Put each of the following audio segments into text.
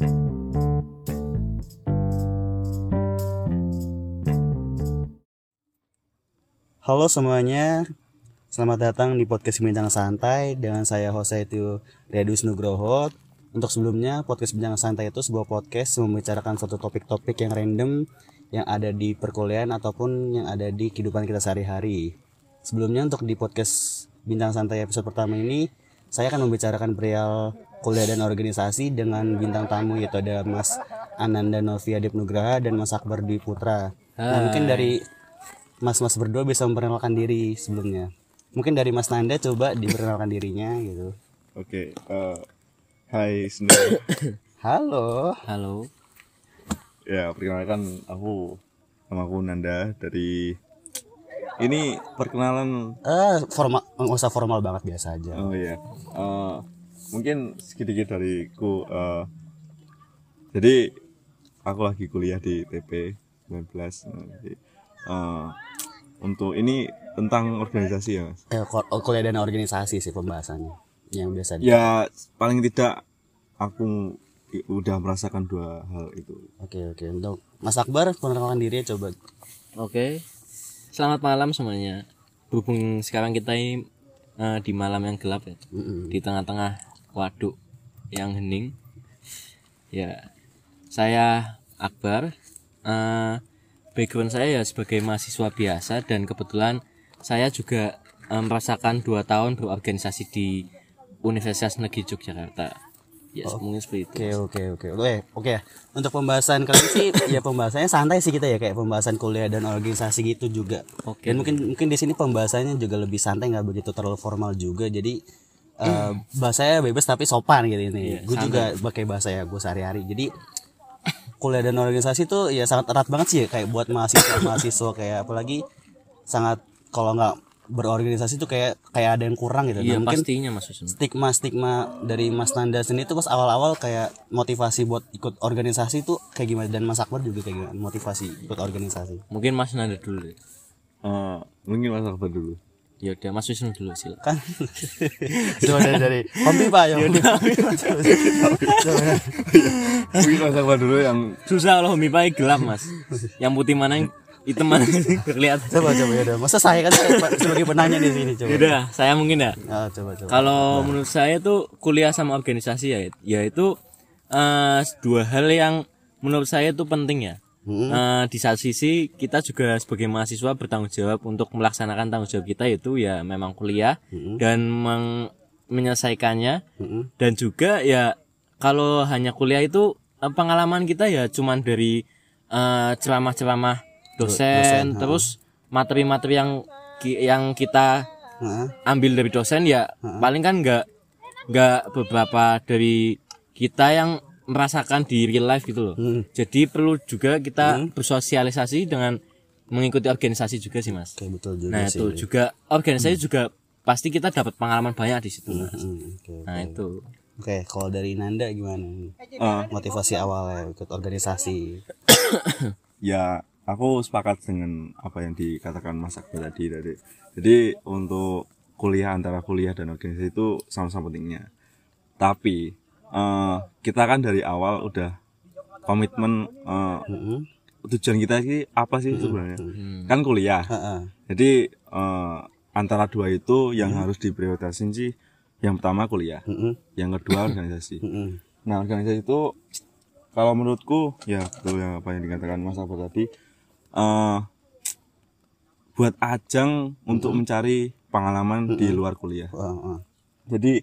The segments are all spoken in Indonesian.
Halo semuanya, selamat datang di podcast Bincang Santai dengan saya Jose itu Redus Nugroho. Untuk sebelumnya, podcast Bincang Santai itu sebuah podcast membicarakan suatu topik-topik yang random yang ada di perkuliahan ataupun yang ada di kehidupan kita sehari-hari. Sebelumnya untuk di podcast Bintang Santai episode pertama ini, saya akan membicarakan perihal kuliah dan organisasi dengan bintang tamu yaitu ada Mas Ananda Novia Nugraha dan Mas Akbar Dwi Putra. Nah, mungkin dari mas-mas berdua bisa memperkenalkan diri sebelumnya. Mungkin dari Mas Nanda coba diperkenalkan dirinya gitu. Oke, eh, hai semua. Halo. Halo. ya, perkenalkan aku nama aku Nanda dari ini perkenalan Eh, formal nggak usah formal banget biasa aja. oh ya. Eh, mungkin sedikit dariku eh, jadi aku lagi kuliah di TP 19 Nah, jadi, eh, untuk ini tentang organisasi ya, Mas. Eh, kul- kuliah dan organisasi sih pembahasannya yang biasa di- Ya, paling tidak aku udah merasakan dua hal itu. Oke oke untuk Mas Akbar perkenalkan diri ya, coba. Oke. Selamat malam semuanya. Berhubung sekarang kita ini eh, di malam yang gelap ya. Mm-mm. Di tengah-tengah waduk yang hening. Ya. Saya Akbar. Eh, background saya ya sebagai mahasiswa biasa dan kebetulan saya juga eh, merasakan dua tahun berorganisasi di Universitas Negeri Yogyakarta. Ya, mungkin seperti itu. Oke oke oke oke oke untuk pembahasan kali ini sih ya pembahasannya santai sih kita ya kayak pembahasan kuliah dan organisasi gitu juga. Oke. Dan mungkin mungkin di sini pembahasannya juga lebih santai nggak begitu terlalu formal juga jadi eh, bahasanya bebas tapi sopan gitu ini. gue juga pakai bahasa ya gue sehari-hari. Jadi kuliah dan organisasi tuh ya sangat erat banget sih ya kayak buat mahasiswa mahasiswa kayak apalagi sangat kalau nggak berorganisasi tuh kayak kayak ada yang kurang gitu. Nah, Iya, mungkin pastinya Susun. stigma stigma dari Mas Nanda sendiri tuh pas awal-awal kayak motivasi buat ikut organisasi tuh kayak gimana dan Mas Akbar juga kayak gimana motivasi ikut organisasi Mungkin Mas Nanda dulu deh. Eh, mungkin Mas Akbar dulu. Ya udah Mas Wisnu dulu silakan. kan. Coba dari dari Hompi pak ya. Hompi. Mungkin Mas Akbar dulu yang Susah kalau mipai gelap mas. Yang putih mana yang hitam mana kelihatan coba coba ya udah. Masa saya kan sebagai penanya di sini coba. Yaudah saya mungkin ya. Ah, coba coba. Kalau menurut saya tuh kuliah sama organisasi ya Yaitu eh, dua hal yang menurut saya itu penting ya Eh, Di satu sisi kita juga sebagai mahasiswa bertanggung jawab Untuk melaksanakan tanggung jawab kita itu ya memang kuliah Dan meng- menyelesaikannya. Mm-mm. dan juga ya kalau hanya kuliah itu eh, pengalaman kita ya cuman dari eh, ceramah-ceramah dosen, terus materi-materi yang ki- yang kita Heeh. ambil dari dosen ya paling kan nggak nggak beberapa dari kita yang merasakan di real life gitu loh. Hmm. jadi perlu juga kita bersosialisasi dengan mengikuti organisasi juga sih mas. Oke betul juga nah sih. itu juga organisasi juga pasti kita dapat pengalaman banyak di situ Mas. Hmm, oke nah itu. Oke kalau dari Nanda gimana eh, motivasi awalnya ikut organisasi. Ya aku sepakat dengan apa yang dikatakan Mas Akbar tadi dari jadi untuk kuliah antara kuliah dan organisasi itu sama-sama pentingnya. Tapi eh, kita kan dari awal udah komitmen Mm-mm. tujuan kita sih apa sih sebenarnya Hmm. kan kuliah Heeh. jadi eh, antara dua itu yang harus diprioritasin sih yang pertama kuliah Mm-mm. yang kedua organisasi Mm-mm. Nah, organisasi itu kalau menurutku ya betul yang apa yang dikatakan Mas Abah tadi eh buat ajang untuk mencari pengalaman di luar kuliah. Wah. Jadi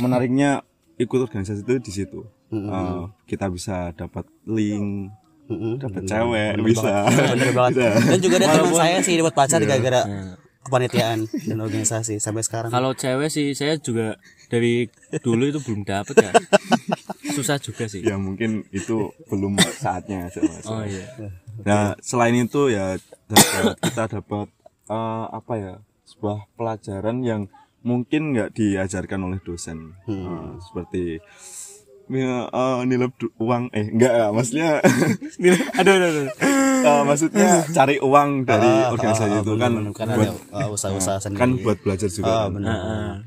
menariknya ikut organisasi itu di situ. Eh, kita bisa dapat link, Mm-mm. dapat cewek, bisa. bener banget dan juga ada teman saya sih dapat pacar gara-gara Iya. kepanitiaan dan organisasi sampai sekarang Kalau cewek sih saya juga dari dulu itu belum dapet ya. Susah juga sih. ya mungkin itu belum saatnya aja, Mas. Oh iya. Nah, selain itu ya dapat, kita dapat eh, apa ya sebuah pelajaran yang mungkin nggak diajarkan oleh dosen. Eh, seperti ya, eh, nilai du- uang. Eh enggak ya maksudnya aduh, aduh, aduh. eh, maksudnya cari uang dari organisasi itu kan Bener, kan buat uh, usaha-usaha sendiri. kan buat belajar juga Oh, kan. bener,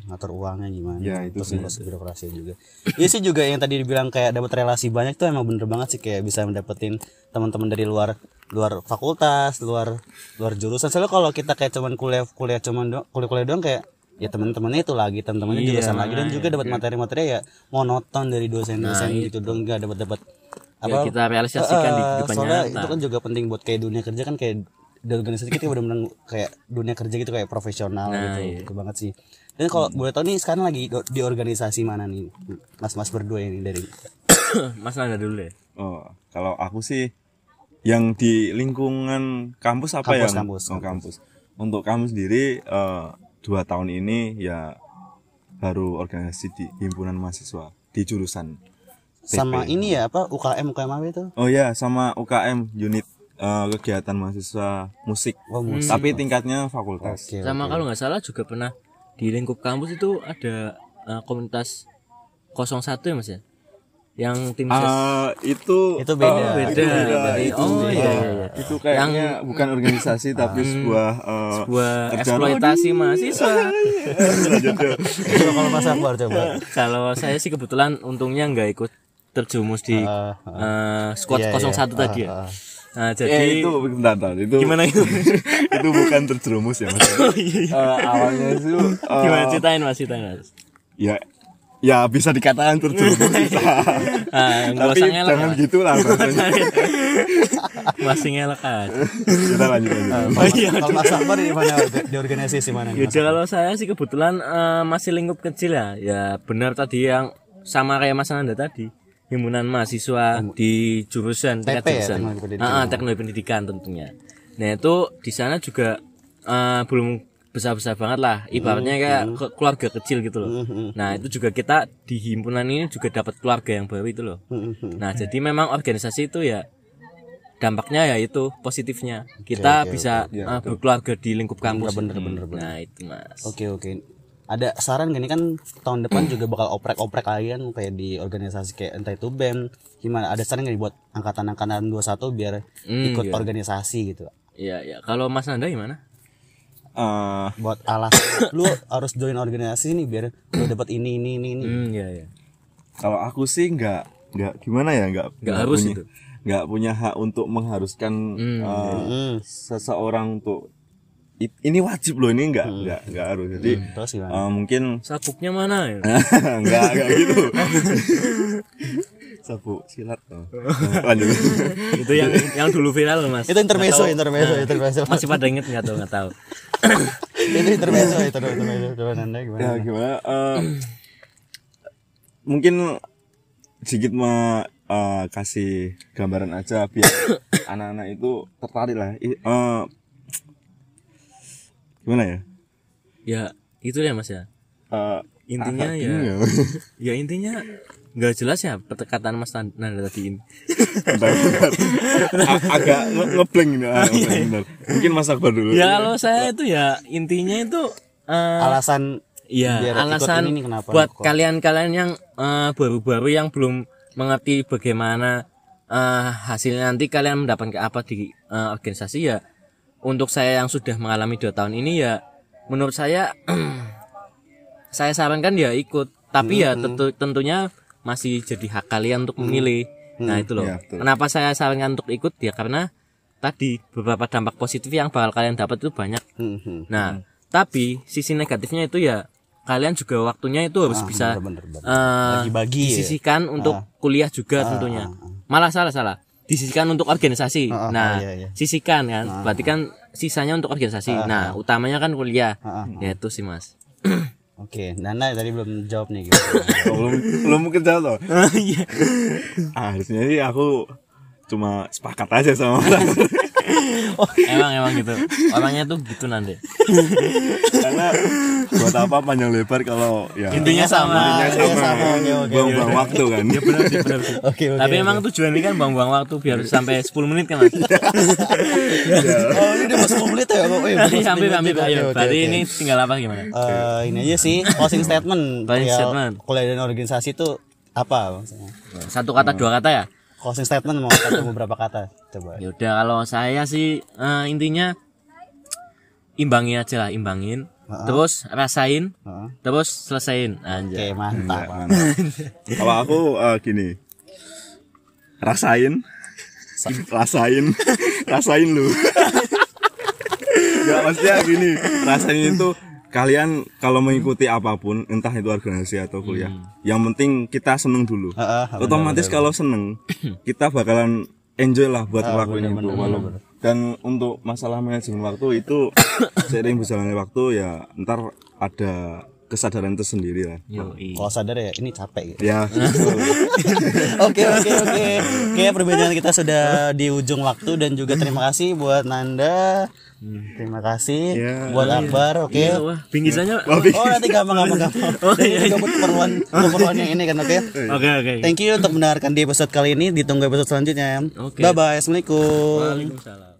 ngatur uangnya gimana. Ya, itu terus birokrasi juga. Iya sih juga yang tadi dibilang kayak dapat relasi banyak tuh emang bener banget sih kayak bisa mendapetin teman-teman dari luar luar fakultas luar luar jurusan. Soalnya kalau kita kayak cuman kuliah kuliah cuman doang kuliah kuliah doang kayak ya teman-temannya itu lagi teman-temannya jurusan lagi dan juga dapat materi-materi ya monoton dari dosen-dosen gitu dong nggak dapat dapat ya kita realisasikan di Eh, kehidupan soalnya nyata. itu kan juga penting buat kayak dunia kerja kan kayak di organisasi kita benar-benar kayak dunia kerja gitu kayak profesional Nah, gitu itu banget sih. Dan kalau boleh tahu nih sekarang lagi do- di organisasi mana nih mas-mas berdua ini dari? Mas Nanda dulu deh Oh, kalau aku sih yang di lingkungan kampus apa Kampus, ya? kampus, Oh, kampus. Untuk kamu sendiri eh, dua tahun ini ya baru organisasi di himpunan mahasiswa di jurusan. sama ini ya apa UKM UKM apa itu Oh ya, sama UKM unit eh, kegiatan mahasiswa musik. Oh, musik. Tapi tingkatnya fakultas. Oke, sama kalau nggak salah juga pernah di lingkup kampus itu ada eh, komunitas 01 ya mas ya yang tim ses Ah, itu Itu beda. oh, beda itu beda. Itu oh beda. iya, iya, iya. Itu kayaknya bukan organisasi tapi sebuah eh, buah kerjaan. eksploitasi mahasiswa Lanjut, yuk. Coba kalau mas Akbar coba kalau saya sih kebetulan untungnya nggak ikut terjumus di Ah, eh, squad Iya, iya. 01 tadi ya Ah, ah. nah Eh, jadi itu bentar, bentar. itu gimana itu itu bukan terjerumus ya mas Eh, awalnya itu eh, gimana ceritain mas ceritain mas ya ya bisa dikatakan terjerumus ah nggak tapi jangan Mas. gitu lah masih ngelak kan kita lanjut lanjut Oh, iya. kalau mas Akbar di mana di organisasi mana? Yaudah kalau saya sih kebetulan eh, masih lingkup kecil ya. Ya benar tadi yang sama kayak Mas Nanda tadi. Himpunan mahasiswa di jurusan TP ya, jurusan. teknologi pendidikan. Ah, ah, teknologi pendidikan tentunya. Nah, itu di sana juga eh, belum besar-besar banget lah. Ibaratnya kayak ke- keluarga kecil gitu loh. Nah, itu juga kita di himpunan ini juga dapat keluarga yang baru itu loh. Nah, jadi memang organisasi itu ya dampaknya ya itu positifnya kita bisa eh, berkeluarga di lingkup kampus bener, bener, bener. nah itu mas Oke oke. Ada saran gak nih kan tahun depan juga bakal oprek-oprek kalian kayak di organisasi kayak entah itu BEM gimana ada saran gak buat angkatan-angkatan 21 biar Hmm, ikut iya. organisasi gitu. Iya ya kalau Mas Nanda gimana? Eh, Buat alas lu harus join organisasi nih biar lu dapat ini ini ini ini. Hmm iya ya. kalau aku sih nggak nggak gimana ya nggak Nggak harus punya, itu. nggak punya hak untuk mengharuskan Hmm, eh, Hmm. seseorang untuk "I- ini wajib loh ini nggak nggak nggak harus jadi Terus gimana? eh, mungkin Sabuknya mana ya? nggak nggak gitu sabuk silat oh. lanjut itu yang yang dulu viral loh Mas. itu intermezzo, intermezzo, Nah, intermezzo. Masih pada inget nggak tahu nggak tahu. itu intermezzo, itu intermezzo. Coba Nanda gimana? ya gimana eh, mungkin sedikit me, eh, kasih gambaran aja biar anak-anak itu tertarik lah eh, gimana ya Ya itu ya Mas ya. Eh, Intinya ya. bingung Ya intinya nggak jelas ya perkataan Mas Nanda tadi ini. Agak nge ngeblank ini ah, bentar. mungkin Mas Akbar dulu Ya kalau saya itu ya intinya itu eh, Alasan Iya, biar ikut alasan ini kenapa buat kalian-kalian yang eh, baru-baru yang belum mengerti bagaimana eh, hasilnya nanti kalian mendapatkan apa di eh, organisasi ya. Untuk saya yang sudah mengalami dua tahun ini ya, menurut saya saya sarankan ya ikut. Tapi ya Hmm. tentu tentunya masih jadi hak kalian untuk memilih. Nah itu loh. Betul. Kenapa saya sarankan untuk ikut ya karena tadi beberapa dampak positif yang bakal kalian dapat itu banyak. Hmm, hmm. Nah, tapi sisi negatifnya itu ya kalian juga waktunya itu harus bisa bener, bener, bener. eh, Bagi-bagi ya. disisihkan untuk kuliah juga tentunya. Malah salah salah. Disisihkan untuk organisasi. Ah, ah, nah, iya, iya. sisihkan kan. Berarti kan sisanya untuk organisasi. nah, utamanya kan kuliah. Ah, ah, Ya itu sih, Mas. Oke, Nanda tadi belum jawab nih. Gimana? Oh, belum belum mungkin jawab loh Iya. ah, harusnya sih aku cuma sepakat aja sama. emang emang gitu. Orangnya tuh gitu nanti. karena buat apa panjang lebar kalau ya Intinya sama. intinya Iya, sama, buang-buang waktu kan Ya benar sih, benar sih. Oke, oke. Tapi emang tujuan ini kan buang-buang waktu biar sampai 10 menit kan, Mas. Oh, ini udah masuk 10 menit ya? Iya, Tadi masuk hampir 10 menit. ayo. Berarti oke. ini tinggal apa gimana? Eh, ini aja sih closing statement. Closing statement. Kuliah dan organisasi itu apa maksudnya? Satu kata dua kata ya? Closing statement mau kata beberapa kata? Coba. Ya udah kalau saya sih eh, intinya imbangi aja lah, imbangin. Terus rasain, Heeh. terus selesain. Oke anjay. mantap. Kalau aku eh, gini, rasain, rasain, rasain lu. Gak maksudnya gini, rasain itu kalian kalau mengikuti apa pun, entah itu organisasi atau kuliah, yang penting kita seneng dulu. Heeh, benar, Otomatis kalau seneng, kita bakalan enjoy lah buat ngelakuin itu. Walau- Dan untuk masalah manajemen waktu itu seiring berjalannya waktu ya ntar ada kesadaran tersendiri lah. Yoi. kalau sadar ya ini capek gitu Ya, Oke oke oke. Oke perbincangan kita sudah di ujung waktu dan juga terima kasih buat Nanda. Terima kasih Ya. buat Akbar. Oke. Iya, wah, bingkisannya. Oh nanti gampang gampang gampang. Oh iya. Juga buat keperluan keperluan yang ini kan oke. Oke, oke. Thank you untuk mendengarkan di episode kali ini. Ditunggu episode selanjutnya. Oke. Bye bye. Assalamualaikum. Waalaikumsalam.